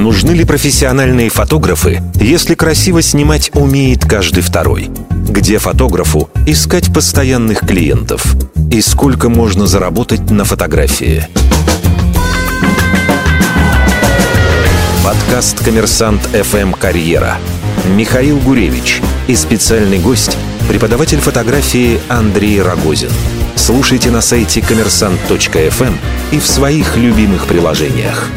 Нужны ли профессиональные фотографы, если красиво снимать умеет каждый второй? Где фотографу искать постоянных клиентов? И сколько можно заработать на фотографии? Подкаст «Коммерсант FM Карьера». Михаил Гуревич и специальный гость – преподаватель фотографии Андрей Рогозин. Слушайте на сайте коммерсант.фм и в своих любимых приложениях.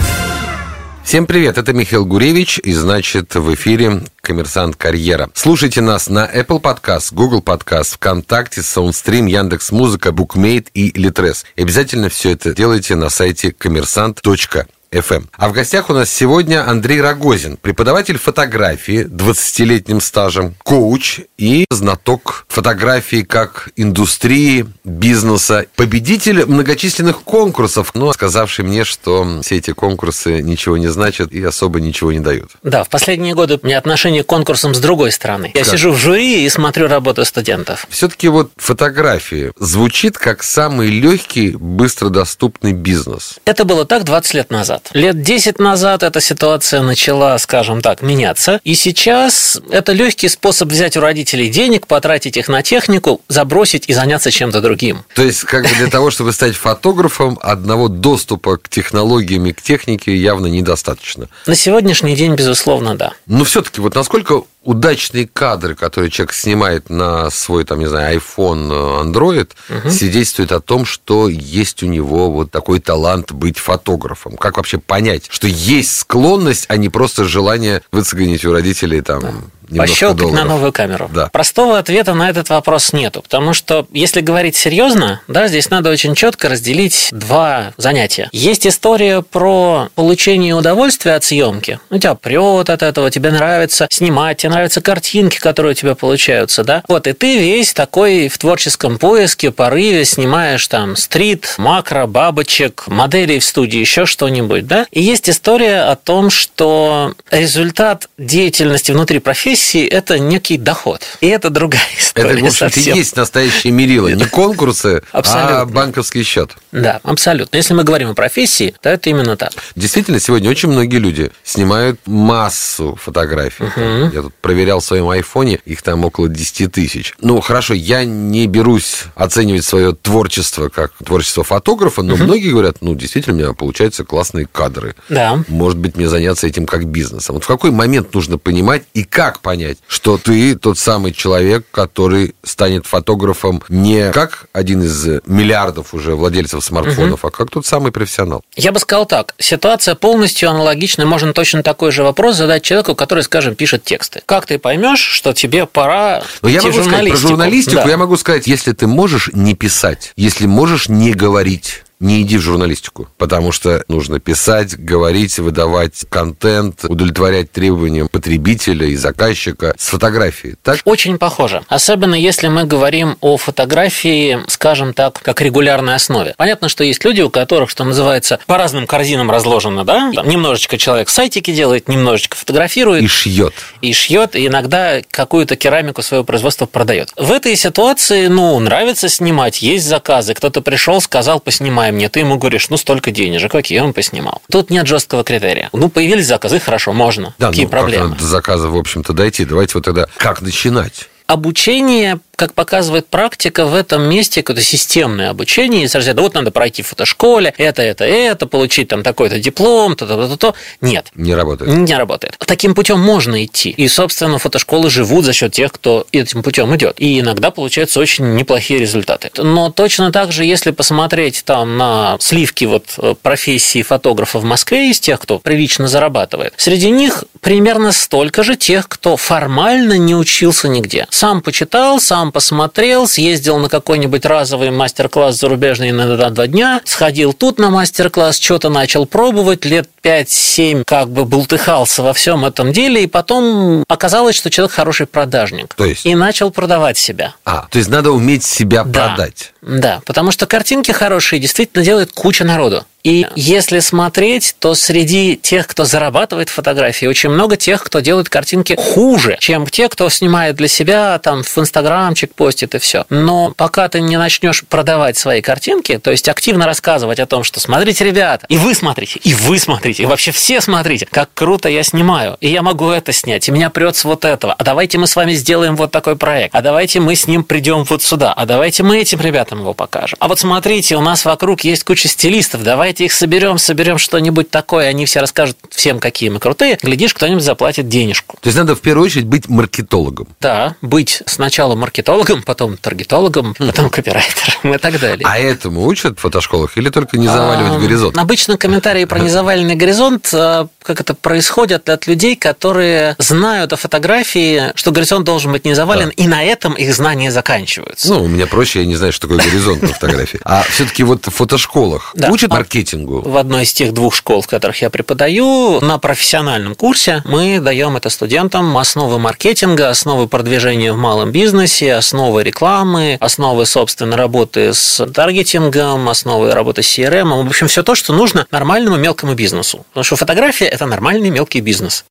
Всем привет, это Михаил Гуревич, и значит в эфире «Коммерсант Карьера». Слушайте нас на Apple Podcast, Google Podcast, ВКонтакте, Soundstream, Яндекс Музыка, Bookmate и Litres. И обязательно все это делайте на сайте коммерсант.фм. FM. А в гостях у нас сегодня Андрей Рогозин, преподаватель фотографии 20-летним стажем, коуч и знаток фотографии как индустрии, бизнеса, победитель многочисленных конкурсов, но сказавший мне, что все эти конкурсы ничего не значат и особо ничего не дают. Да, в последние годы у меня отношение к конкурсам с другой стороны. Я как? сижу в жюри и смотрю работу студентов. Все-таки вот фотографии звучит как самый легкий, быстро доступный бизнес. Это было так 20 лет назад назад. Лет 10 назад эта ситуация начала, скажем так, меняться. И сейчас это легкий способ взять у родителей денег, потратить их на технику, забросить и заняться чем-то другим. То есть, как бы для того, чтобы стать фотографом, одного доступа к технологиям и к технике явно недостаточно. На сегодняшний день, безусловно, да. Но все-таки вот насколько удачные кадры, которые человек снимает на свой, там, не знаю, iPhone, Android, угу. свидетельствуют о том, что есть у него вот такой талант быть фотографом. Как вообще понять, что есть склонность, а не просто желание выцегонить у родителей там... Да Пощелкать на новую камеру. Да. Простого ответа на этот вопрос нету, потому что если говорить серьезно, да, здесь надо очень четко разделить два занятия. Есть история про получение удовольствия от съемки. У тебя прет от этого, тебе нравится снимать, тебе нравятся картинки, которые у тебя получаются, да. Вот, и ты весь такой в творческом поиске, порыве снимаешь там стрит, макро, бабочек, моделей в студии, еще что-нибудь, да. И есть история о том, что результат деятельности внутри профессии профессии это некий доход. И это другая история. Это, в общем-то, есть настоящие мерила. Не конкурсы, а абсолютно. а банковский счет. Да, абсолютно. Если мы говорим о профессии, то это именно так. Действительно, сегодня очень многие люди снимают массу фотографий. Угу. Я тут проверял в своем айфоне, их там около 10 тысяч. Ну, хорошо, я не берусь оценивать свое творчество как творчество фотографа, но угу. многие говорят, ну, действительно, у меня получаются классные кадры. Да. Может быть, мне заняться этим как бизнесом. Вот в какой момент нужно понимать и как понять, что ты тот самый человек, который станет фотографом не как один из миллиардов уже владельцев смартфонов, угу. а как тот самый профессионал? Я бы сказал так. Ситуация полностью аналогична. Можно точно такой же вопрос задать человеку, который, скажем, пишет тексты. Как ты поймешь, что тебе пора Но я могу сказать про журналистику, да. я могу сказать, если ты можешь не писать, если можешь не говорить, не иди в журналистику, потому что нужно писать, говорить, выдавать контент, удовлетворять требованиям потребителя и заказчика с фотографией. Так? Очень похоже. Особенно если мы говорим о фотографии, скажем так, как регулярной основе. Понятно, что есть люди, у которых, что называется, по разным корзинам разложено, да? Там немножечко человек сайтики делает, немножечко фотографирует. И шьет. И шьет, и иногда какую-то керамику своего производства продает. В этой ситуации, ну, нравится снимать, есть заказы. Кто-то пришел, сказал, поснимаем мне, ты ему говоришь, ну, столько денежек, окей, он поснимал. Тут нет жесткого критерия. Ну, появились заказы, хорошо, можно. Да, Какие ну, проблемы? Как до заказа, в общем-то, дойти. Давайте вот тогда как начинать? Обучение как показывает практика, в этом месте какое-то системное обучение из разряда вот надо пройти в фотошколе, это, это, это, получить там такой-то диплом, то, то, то, то. Нет. Не работает. Не работает. Таким путем можно идти. И, собственно, фотошколы живут за счет тех, кто этим путем идет. И иногда получаются очень неплохие результаты. Но точно так же, если посмотреть там на сливки вот э, профессии фотографа в Москве из тех, кто прилично зарабатывает, среди них примерно столько же тех, кто формально не учился нигде. Сам почитал, сам сам посмотрел, съездил на какой-нибудь разовый мастер-класс зарубежный на два дня, сходил тут на мастер-класс, что-то начал пробовать, лет 5-7 как бы бултыхался во всем этом деле, и потом оказалось, что человек хороший продажник. То есть? И начал продавать себя. А, то есть надо уметь себя да. продать. Да, потому что картинки хорошие действительно делает куча народу. И если смотреть, то среди тех, кто зарабатывает фотографии, очень много тех, кто делает картинки хуже, чем те, кто снимает для себя, там в Инстаграмчик постит и все. Но пока ты не начнешь продавать свои картинки, то есть активно рассказывать о том, что смотрите, ребята, и вы смотрите, и вы смотрите, и вообще все смотрите, как круто я снимаю, и я могу это снять, и меня прет с вот этого, а давайте мы с вами сделаем вот такой проект, а давайте мы с ним придем вот сюда, а давайте мы этим ребятам его покажем. А вот смотрите, у нас вокруг есть куча стилистов, давайте их соберем, соберем что-нибудь такое, они все расскажут всем, какие мы крутые, глядишь, кто-нибудь заплатит денежку. То есть надо в первую очередь быть маркетологом. Да, быть сначала маркетологом, потом таргетологом, потом копирайтером и так далее. А этому учат в фотошколах или только не заваливать горизонт? Обычно комментарии про незаваленный горизонт, а, как это происходит от людей, которые знают о фотографии, что горизонт должен быть не завален, да. и на этом их знания заканчиваются. Ну, у меня проще, я не знаю, что такое горизонт на фотографии. А все-таки вот в фотошколах учат маркетинг маркетингу? В одной из тех двух школ, в которых я преподаю, на профессиональном курсе мы даем это студентам основы маркетинга, основы продвижения в малом бизнесе, основы рекламы, основы, собственно, работы с таргетингом, основы работы с CRM. В общем, все то, что нужно нормальному мелкому бизнесу. Потому что фотография – это нормальный мелкий бизнес.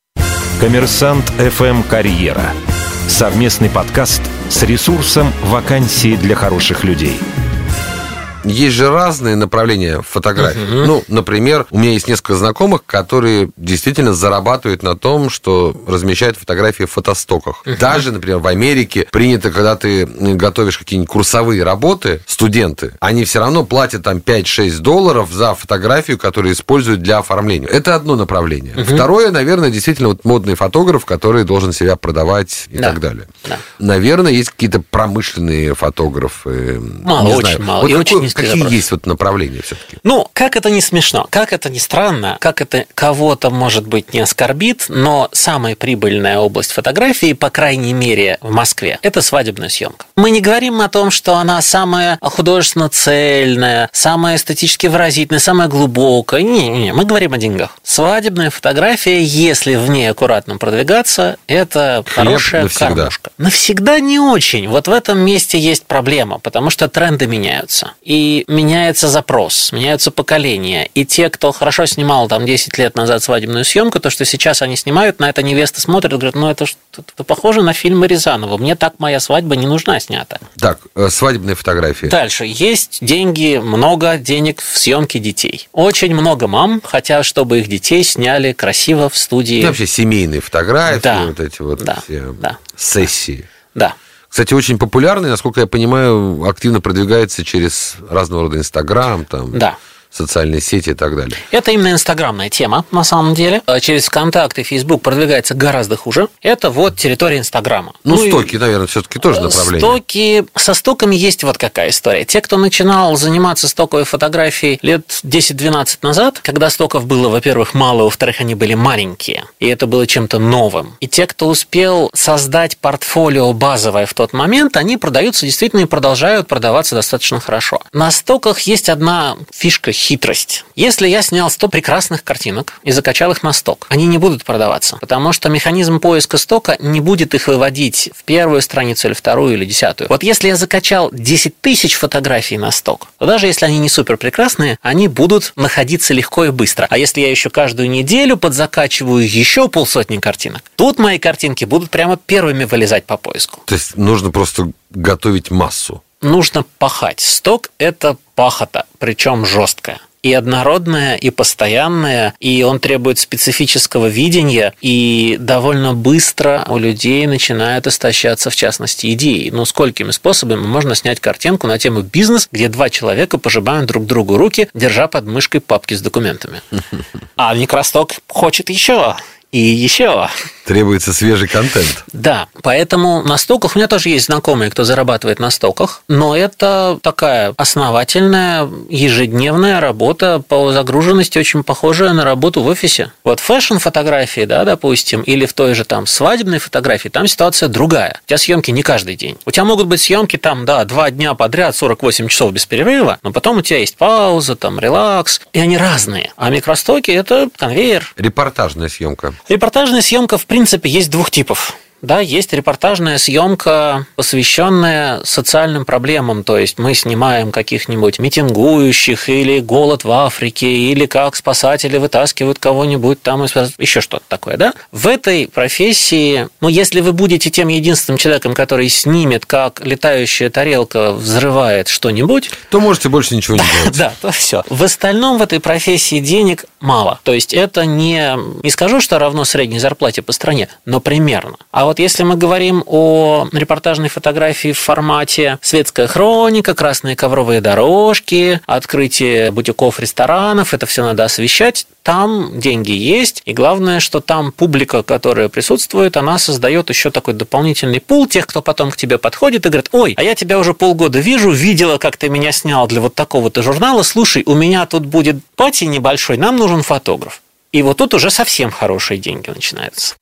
Коммерсант FM «Карьера». Совместный подкаст с ресурсом «Вакансии для хороших людей» есть же разные направления фотографии. Uh-huh. Ну, например, у меня есть несколько знакомых, которые действительно зарабатывают на том, что размещают фотографии в фотостоках. Uh-huh. Даже, например, в Америке принято, когда ты готовишь какие-нибудь курсовые работы, студенты, они все равно платят там 5-6 долларов за фотографию, которую используют для оформления. Это одно направление. Uh-huh. Второе, наверное, действительно вот модный фотограф, который должен себя продавать и да. так далее. Да. Наверное, есть какие-то промышленные фотографы. Мало, не очень знаю. мало. Вот и какой, очень какие вопрос. есть вот направления все-таки? Ну, как это не смешно, как это не странно, как это кого-то, может быть, не оскорбит, но самая прибыльная область фотографии, по крайней мере, в Москве, это свадебная съемка. Мы не говорим о том, что она самая художественно цельная, самая эстетически выразительная, самая глубокая. Не, не, мы говорим о деньгах. Свадебная фотография, если в ней аккуратно продвигаться, это Хлеб хорошая навсегда. кормушка. Навсегда не очень. Вот в этом месте есть проблема, потому что тренды меняются. И и меняется запрос, меняются поколения. И те, кто хорошо снимал там 10 лет назад свадебную съемку, то, что сейчас они снимают, на это невеста смотрит, говорит, ну это, это похоже на фильм Рязанова, мне так моя свадьба не нужна снята. Так, э, свадебные фотографии. Дальше. Есть деньги, много денег в съемке детей. Очень много мам хотят, чтобы их детей сняли красиво в студии. И вообще семейные фотографии, да. вот эти вот да. все да. сессии. Да. Кстати, очень популярный, насколько я понимаю, активно продвигается через разного рода Инстаграм, там. Да социальные сети и так далее. Это именно инстаграмная тема, на самом деле. А через ВКонтакте и Фейсбук продвигается гораздо хуже. Это вот территория Инстаграма. Ну, ну стоки, и... наверное, все-таки тоже направление. Стоки... Со стоками есть вот какая история. Те, кто начинал заниматься стоковой фотографией лет 10-12 назад, когда стоков было, во-первых, мало, во-вторых, они были маленькие, и это было чем-то новым. И те, кто успел создать портфолио базовое в тот момент, они продаются действительно и продолжают продаваться достаточно хорошо. На стоках есть одна фишка хитрость. Если я снял 100 прекрасных картинок и закачал их на сток, они не будут продаваться, потому что механизм поиска стока не будет их выводить в первую страницу или вторую или десятую. Вот если я закачал 10 тысяч фотографий на сток, то даже если они не супер прекрасные, они будут находиться легко и быстро. А если я еще каждую неделю подзакачиваю еще полсотни картинок, тут мои картинки будут прямо первыми вылезать по поиску. То есть нужно просто готовить массу нужно пахать. Сток – это пахота, причем жесткая и однородная, и постоянная, и он требует специфического видения, и довольно быстро у людей начинают истощаться, в частности, идеи. Ну, сколькими способами можно снять картинку на тему бизнес, где два человека пожимают друг другу руки, держа под мышкой папки с документами. А Микросток хочет еще и еще. Требуется свежий контент. Да, поэтому на стоках у меня тоже есть знакомые, кто зарабатывает на стоках, но это такая основательная ежедневная работа по загруженности, очень похожая на работу в офисе. Вот фэшн-фотографии, да, допустим, или в той же там свадебной фотографии, там ситуация другая. У тебя съемки не каждый день. У тебя могут быть съемки там, да, два дня подряд, 48 часов без перерыва, но потом у тебя есть пауза, там, релакс, и они разные. А микростоки – это конвейер. Репортажная съемка. Репортажная съемка, в принципе, есть двух типов. Да, есть репортажная съемка, посвященная социальным проблемам. То есть мы снимаем каких-нибудь митингующих или голод в Африке, или как спасатели вытаскивают кого-нибудь там, еще что-то такое, да? В этой профессии, ну, если вы будете тем единственным человеком, который снимет, как летающая тарелка взрывает что-нибудь... То можете больше ничего не делать. Да, то все. В остальном в этой профессии денег мало. То есть это не, не скажу, что равно средней зарплате по стране, но примерно. А вот если мы говорим о репортажной фотографии в формате светская хроника, красные ковровые дорожки, открытие бутиков, ресторанов, это все надо освещать, там деньги есть, и главное, что там публика, которая присутствует, она создает еще такой дополнительный пул тех, кто потом к тебе подходит и говорит, ой, а я тебя уже полгода вижу, видела, как ты меня снял для вот такого-то журнала, слушай, у меня тут будет пати небольшой, нам нужен фотограф. И вот тут уже совсем хорошие деньги начинаются.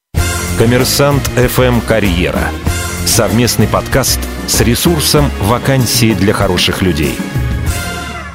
Коммерсант FM Карьера. Совместный подкаст с ресурсом «Вакансии для хороших людей».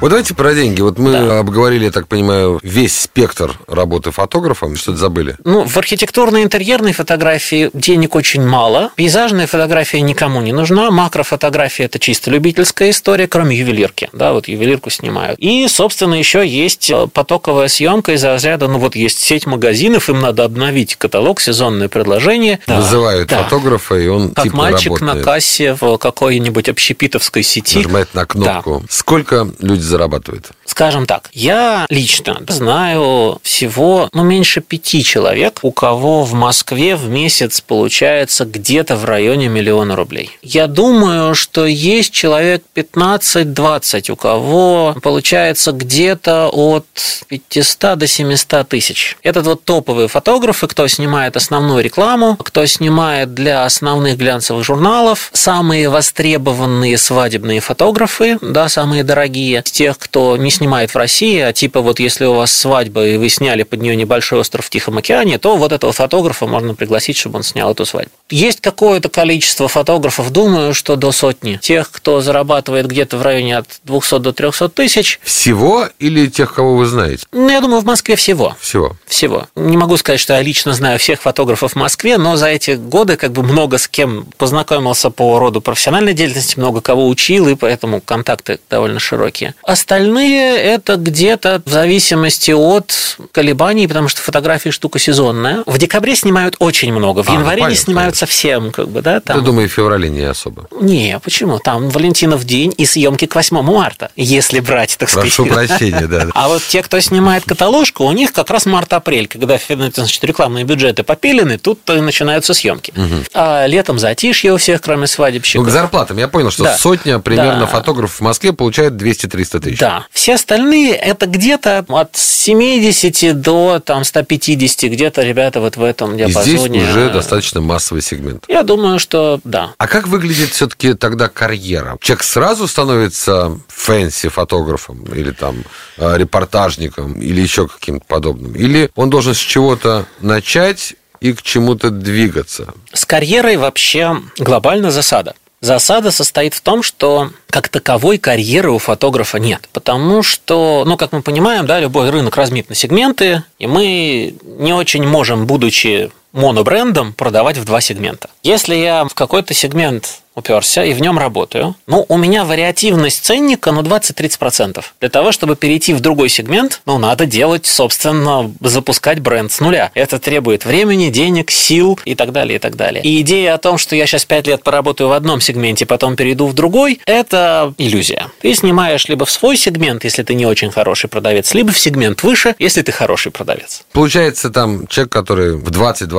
Вот давайте про деньги. Вот мы да. обговорили, я так понимаю, весь спектр работы фотографом. Что-то забыли? Ну, в архитектурной интерьерной фотографии денег очень мало. Пейзажная фотография никому не нужна. Макрофотография – это чисто любительская история, кроме ювелирки. Да, вот ювелирку снимают. И, собственно, еще есть э, потоковая съемка из разряда, ну вот есть сеть магазинов, им надо обновить каталог, сезонное предложение. Вызывают да. фотографа, и он как типа мальчик работает. на кассе в какой-нибудь общепитовской сети. Нажимает на кнопку. Да. Сколько люди зарабатывает? Скажем так, я лично знаю всего ну, меньше пяти человек, у кого в Москве в месяц получается где-то в районе миллиона рублей. Я думаю, что есть человек 15-20, у кого получается где-то от 500 до 700 тысяч. Это вот топовые фотографы, кто снимает основную рекламу, кто снимает для основных глянцевых журналов, самые востребованные свадебные фотографы, да, самые дорогие, тех, кто не снимает в России, а типа вот если у вас свадьба и вы сняли под нее небольшой остров в Тихом океане, то вот этого фотографа можно пригласить, чтобы он снял эту свадьбу. Есть какое-то количество фотографов, думаю, что до сотни. Тех, кто зарабатывает где-то в районе от 200 до 300 тысяч. Всего или тех, кого вы знаете? Ну, я думаю, в Москве всего. Всего. Всего. Не могу сказать, что я лично знаю всех фотографов в Москве, но за эти годы как бы много с кем познакомился по роду профессиональной деятельности, много кого учил, и поэтому контакты довольно широкие. Остальные это где-то в зависимости от колебаний, потому что фотографии штука сезонная. В декабре снимают очень много, в а, январе ну, не снимают конечно. совсем, как бы, да. Там... Я думаю, в феврале не особо. Не, почему? Там Валентинов день и съемки к 8 марта, если брать, так сказать. Прошу прощения, да. А вот те, кто снимает каталожку, у них как раз март-апрель, когда значит, рекламные бюджеты попилены, тут начинаются съемки. А летом затишье у всех, кроме свадебщиков. Ну, к зарплатам я понял, что сотня примерно фотографов в Москве получает 200-300 300 тысяч. Да. Все остальные это где-то от 70 до там, 150, где-то ребята вот в этом диапазоне. И здесь уже достаточно массовый сегмент. Я думаю, что да. А как выглядит все-таки тогда карьера? Человек сразу становится фэнси фотографом или там э, репортажником или еще каким-то подобным? Или он должен с чего-то начать и к чему-то двигаться? С карьерой вообще глобально засада. Засада состоит в том, что как таковой карьеры у фотографа нет. Потому что, ну, как мы понимаем, да, любой рынок разбит на сегменты, и мы не очень можем, будучи монобрендом, продавать в два сегмента. Если я в какой-то сегмент уперся и в нем работаю. Ну, у меня вариативность ценника, ну, 20-30%. Для того, чтобы перейти в другой сегмент, ну, надо делать, собственно, запускать бренд с нуля. Это требует времени, денег, сил и так далее, и так далее. И идея о том, что я сейчас 5 лет поработаю в одном сегменте, потом перейду в другой, это иллюзия. Ты снимаешь либо в свой сегмент, если ты не очень хороший продавец, либо в сегмент выше, если ты хороший продавец. Получается, там человек, который в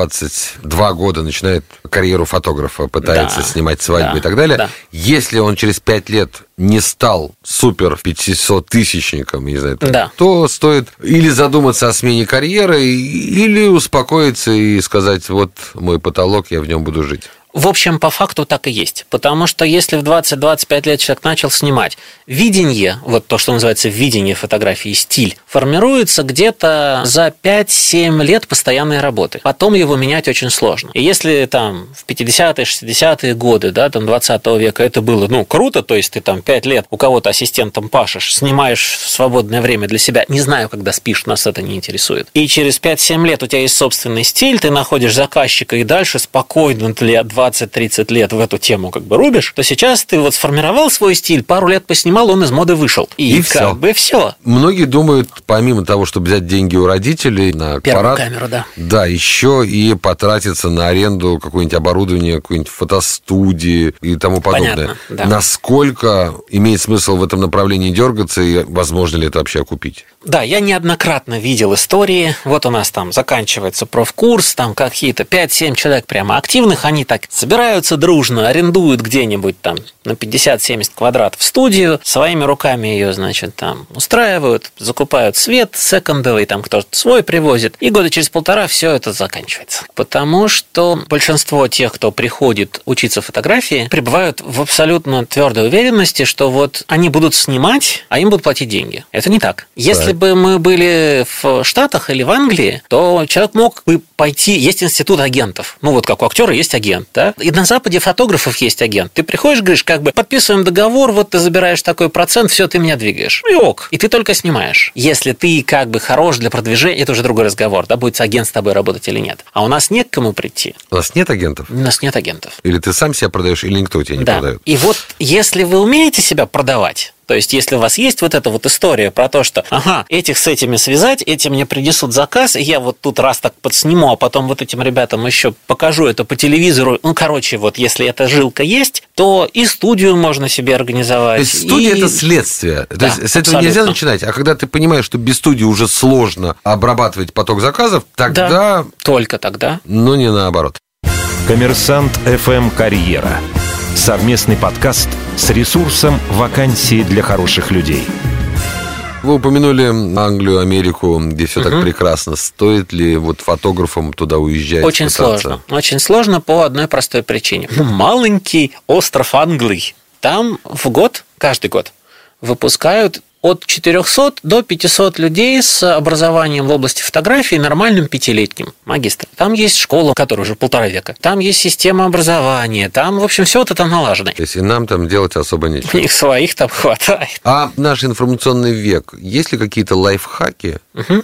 20-22 года начинает карьеру фотографа, пытается да, снимать свадьбы, да, и так далее. Да. Если он через 5 лет не стал супер 500-тысячником, не знаю, да. то стоит или задуматься о смене карьеры, или успокоиться и сказать, вот мой потолок, я в нем буду жить. В общем, по факту так и есть. Потому что если в 20-25 лет человек начал снимать, видение, вот то, что называется видение фотографии, стиль, формируется где-то за 5-7 лет постоянной работы. Потом его менять очень сложно. И если там в 50-е, 60-е годы, да, там 20 века это было, ну, круто, то есть ты там 5 лет у кого-то ассистентом пашешь, снимаешь в свободное время для себя, не знаю, когда спишь, нас это не интересует. И через 5-7 лет у тебя есть собственный стиль, ты находишь заказчика и дальше спокойно лет 20-30 лет в эту тему как бы рубишь, то сейчас ты вот сформировал свой стиль, пару лет поснимал, он из моды вышел. И, И как всё. бы все. Многие думают, помимо того, чтобы взять деньги у родителей на Первую аппарат, камеру, да. Да, еще и потратиться на аренду какое-нибудь оборудование, какой-нибудь фотостудии и тому подобное. Понятно, да. Насколько имеет смысл в этом направлении дергаться и возможно ли это вообще окупить? Да, я неоднократно видел истории. Вот у нас там заканчивается профкурс, там какие-то 5-7 человек прямо активных, они так собираются дружно, арендуют где-нибудь там на 50-70 квадратов студию, своими руками ее, значит, там устраивают, закупают свет секондовый, там кто-то свой привозит, и года через полтора все это заканчивается. Потому что большинство тех, кто приходит учиться фотографии, пребывают в абсолютно твердой уверенности, что вот они будут снимать, а им будут платить деньги. Это не так. Если Так. бы мы были в Штатах или в Англии, то человек мог бы пойти... Есть институт агентов. Ну, вот как у актера есть агент, да? И на Западе фотографов есть агент. Ты приходишь, говоришь, как бы, подписываем договор, вот ты забираешь такой процент, все, ты меня двигаешь. Ну и ок. И ты только снимаешь. Если ты как бы хорош для продвижения, это уже другой разговор, да, будет агент с тобой работать или нет. А у нас нет к кому прийти. У нас нет агентов? У нас нет агентов. Или ты сам себя продаешь, или никто тебя не да. продает? И вот если вы умеете себя продавать, то есть, если у вас есть вот эта вот история про то, что, ага, этих с этими связать, эти мне принесут заказ, и я вот тут раз так подсниму, а потом вот этим ребятам еще покажу это по телевизору. Ну, короче, вот если эта жилка есть, то и студию можно себе организовать. То есть студия и- это следствие. То Да, есть с этого нельзя абсолютно. начинать. А когда ты понимаешь, что без студии уже сложно обрабатывать поток заказов, тогда, Да, только тогда. ну не наоборот. Коммерсант ФМ Карьера. Совместный подкаст с ресурсом «Вакансии для хороших людей». Вы упомянули Англию, Америку, где все так прекрасно. Стоит ли вот фотографам туда уезжать? Очень пытаться? сложно. Очень сложно по одной простой причине. Ну, Маленький остров Англии. Там в год, каждый год, выпускают от 400 до 500 людей с образованием в области фотографии нормальным пятилетним магистром. Там есть школа, которая уже полтора века. Там есть система образования. Там, в общем, все это там налажено. То есть и нам там делать особо У нечего. них своих там хватает. А наш информационный век, есть ли какие-то лайфхаки,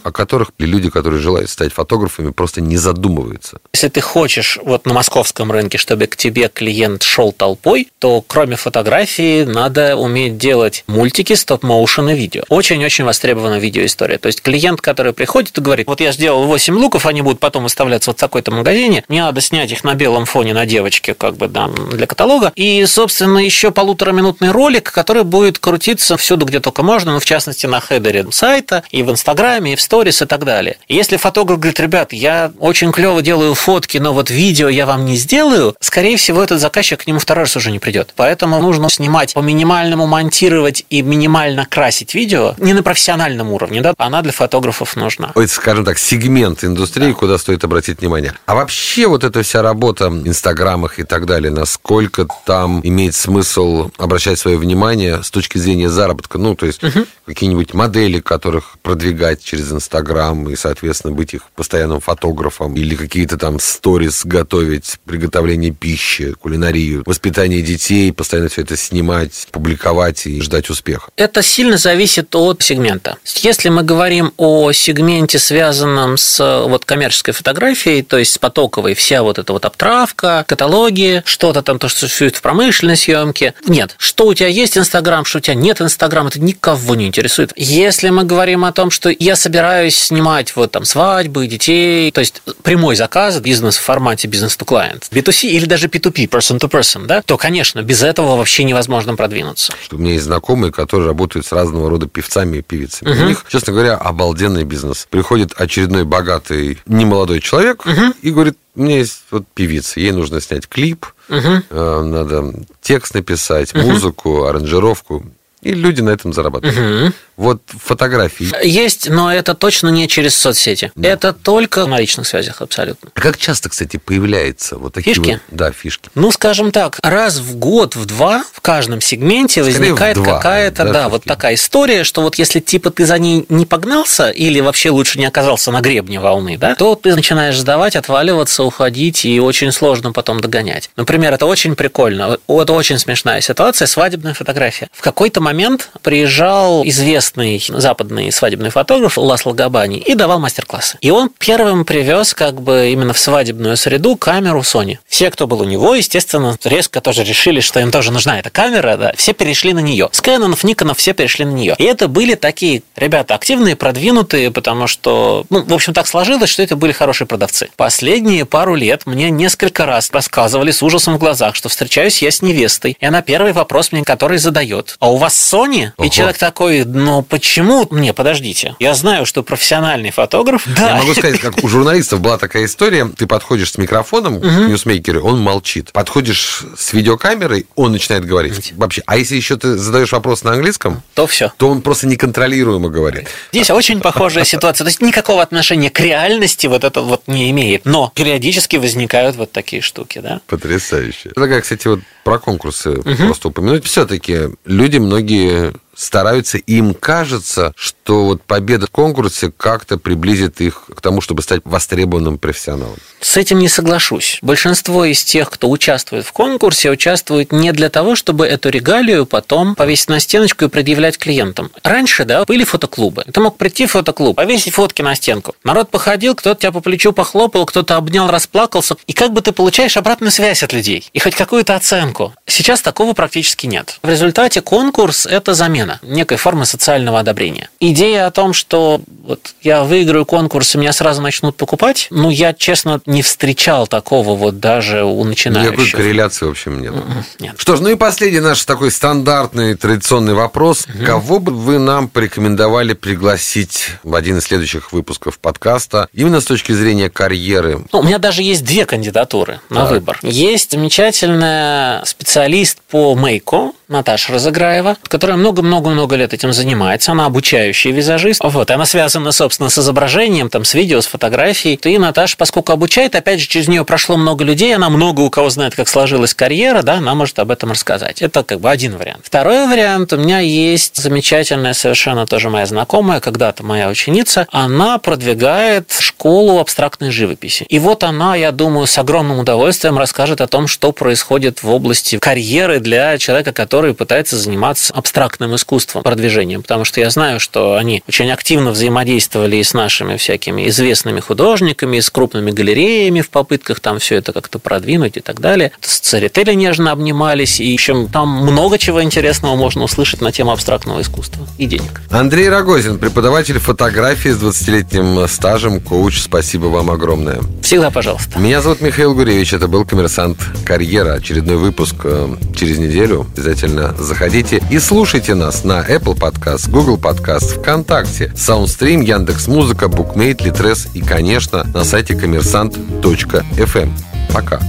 о которых люди, которые желают стать фотографами, просто не задумываются? Если ты хочешь вот на московском рынке, чтобы к тебе клиент шел толпой, то кроме фотографии надо уметь делать мультики, стоп-моушен и видео. Очень-очень востребована видеоистория. То есть клиент, который приходит и говорит, вот я сделал 8 луков, они будут потом выставляться вот в такой-то магазине, мне надо снять их на белом фоне на девочке, как бы, да, для каталога. И, собственно, еще полутораминутный ролик, который будет крутиться всюду, где только можно, ну, в частности, на хедере сайта, и в Инстаграме, и в сторис, и так далее. И если фотограф говорит, ребят, я очень клево делаю фотки, но вот видео я вам не сделаю, скорее всего, этот заказчик к нему второй раз уже не придет. Поэтому нужно снимать по минимальному, монтировать и минимально красить видео не на профессиональном уровне, да, она для фотографов нужна. Это, скажем так, сегмент индустрии, куда стоит обратить внимание. А вообще вот эта вся работа в инстаграмах и так далее, насколько там имеет смысл обращать свое внимание с точки зрения заработка? Ну, то есть какие-нибудь модели, которых продвигать через инстаграм и, соответственно, быть их постоянным фотографом или какие-то там сторис готовить, приготовление пищи, кулинарию, воспитание детей, постоянно все это снимать, публиковать и ждать успеха. Это сильно зависит от сегмента. Если мы говорим о сегменте, связанном с вот коммерческой фотографией, то есть с потоковой, вся вот эта вот обтравка, каталоги, что-то там, то, что существует в промышленной съемке. Нет, что у тебя есть Инстаграм, что у тебя нет Инстаграм, это никого не интересует. Если мы говорим о том, что я собираюсь снимать вот там свадьбы, детей, то есть прямой заказ, бизнес в формате бизнес to client, B2C или даже P2P, person to person, да, то, конечно, без этого вообще невозможно продвинуться. У меня есть знакомые, которые работают с разного рода певцами и певицами. У них, честно говоря, обалденный бизнес. Приходит очередной богатый немолодой человек и говорит, у меня есть вот певица, ей нужно снять клип, э, надо текст написать, музыку, аранжировку. И люди на этом зарабатывают. Угу. Вот фотографии. Есть, но это точно не через соцсети. Да. Это только на личных связях абсолютно. А как часто, кстати, появляются вот такие фишки? Вот, да, фишки. Ну, скажем так, раз в год, в два в каждом сегменте Скорее возникает какая-то, да, да вот такая история, что вот если типа ты за ней не погнался или вообще лучше не оказался на гребне волны, да, то ты начинаешь сдавать, отваливаться, уходить, и очень сложно потом догонять. Например, это очень прикольно. Это очень смешная ситуация, свадебная фотография. В какой-то момент приезжал известный западный свадебный фотограф Ласло Габани и давал мастер-классы. И он первым привез как бы именно в свадебную среду камеру Sony. Все, кто был у него, естественно, резко тоже решили, что им тоже нужна эта камера, да, все перешли на нее. С Кэнонов, Никонов все перешли на нее. И это были такие ребята активные, продвинутые, потому что, ну, в общем, так сложилось, что это были хорошие продавцы. Последние пару лет мне несколько раз рассказывали с ужасом в глазах, что встречаюсь я с невестой, и она первый вопрос мне, который задает. А у вас Sony? Ого. И человек такой, ну почему? Мне, подождите. Я знаю, что профессиональный фотограф. Да. Я могу сказать, как у журналистов была такая история. Ты подходишь с микрофоном к ньюсмейкеру, он молчит. Подходишь с видеокамерой, он начинает говорить. Вообще. А если еще ты задаешь вопрос на английском, то все. То он просто неконтролируемо говорит. Здесь очень похожая ситуация. То есть никакого отношения к реальности вот это вот не имеет. Но периодически возникают вот такие штуки, да? Потрясающе. Такая, кстати, вот про конкурсы угу. просто упомянуть. Все-таки люди многие многие стараются, им кажется, что вот победа в конкурсе как-то приблизит их к тому, чтобы стать востребованным профессионалом. С этим не соглашусь. Большинство из тех, кто участвует в конкурсе, участвуют не для того, чтобы эту регалию потом повесить на стеночку и предъявлять клиентам. Раньше, да, были фотоклубы. Ты мог прийти в фотоклуб, повесить фотки на стенку. Народ походил, кто-то тебя по плечу похлопал, кто-то обнял, расплакался. И как бы ты получаешь обратную связь от людей и хоть какую-то оценку. Сейчас такого практически нет. В результате конкурс – это замена замена, некой формы социального одобрения. Идея о том, что вот я выиграю конкурс, и меня сразу начнут покупать, ну, я, честно, не встречал такого вот даже у начинающих. Никакой корреляции, в общем, нет. Нет. Что ж, ну и последний наш такой стандартный, традиционный вопрос. Угу. Кого бы вы нам порекомендовали пригласить в один из следующих выпусков подкаста, именно с точки зрения карьеры? Ну, у меня даже есть две кандидатуры на так. выбор. Есть замечательная специалист по мейку, Наташа Разыграева, которая много-много-много лет этим занимается. Она обучающая визажист. Вот, она связана, собственно, с изображением, там, с видео, с фотографией. И Наташа, поскольку обучает, опять же, через нее прошло много людей, она много у кого знает, как сложилась карьера, да, она может об этом рассказать. Это как бы один вариант. Второй вариант, у меня есть замечательная совершенно тоже моя знакомая, когда-то моя ученица, она продвигает школу абстрактной живописи. И вот она, я думаю, с огромным удовольствием расскажет о том, что происходит в области карьеры для человека, который пытается заниматься абстрактным искусством, продвижением, потому что я знаю, что они очень активно взаимодействовали и с нашими всякими известными художниками, и с крупными галереями в попытках там все это как-то продвинуть и так далее. С Церетели нежно обнимались, и, в общем, там много чего интересного можно услышать на тему абстрактного искусства и денег. Андрей Рогозин, преподаватель фотографии с 20-летним стажем, коуч, спасибо вам огромное. Всегда пожалуйста. Меня зовут Михаил Гуревич, это был «Коммерсант Карьера». Очередной выпуск э, через неделю. Обязательно заходите и слушайте нас на Apple Podcast, Google Podcast, ВКонтакте, Soundstream, Яндекс Музыка, Bookmate, Litres и, конечно, на сайте коммерсант.фм. Пока.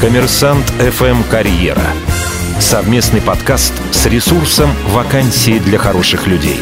Коммерсант FM Карьера. Совместный подкаст с ресурсом «Вакансии для хороших людей».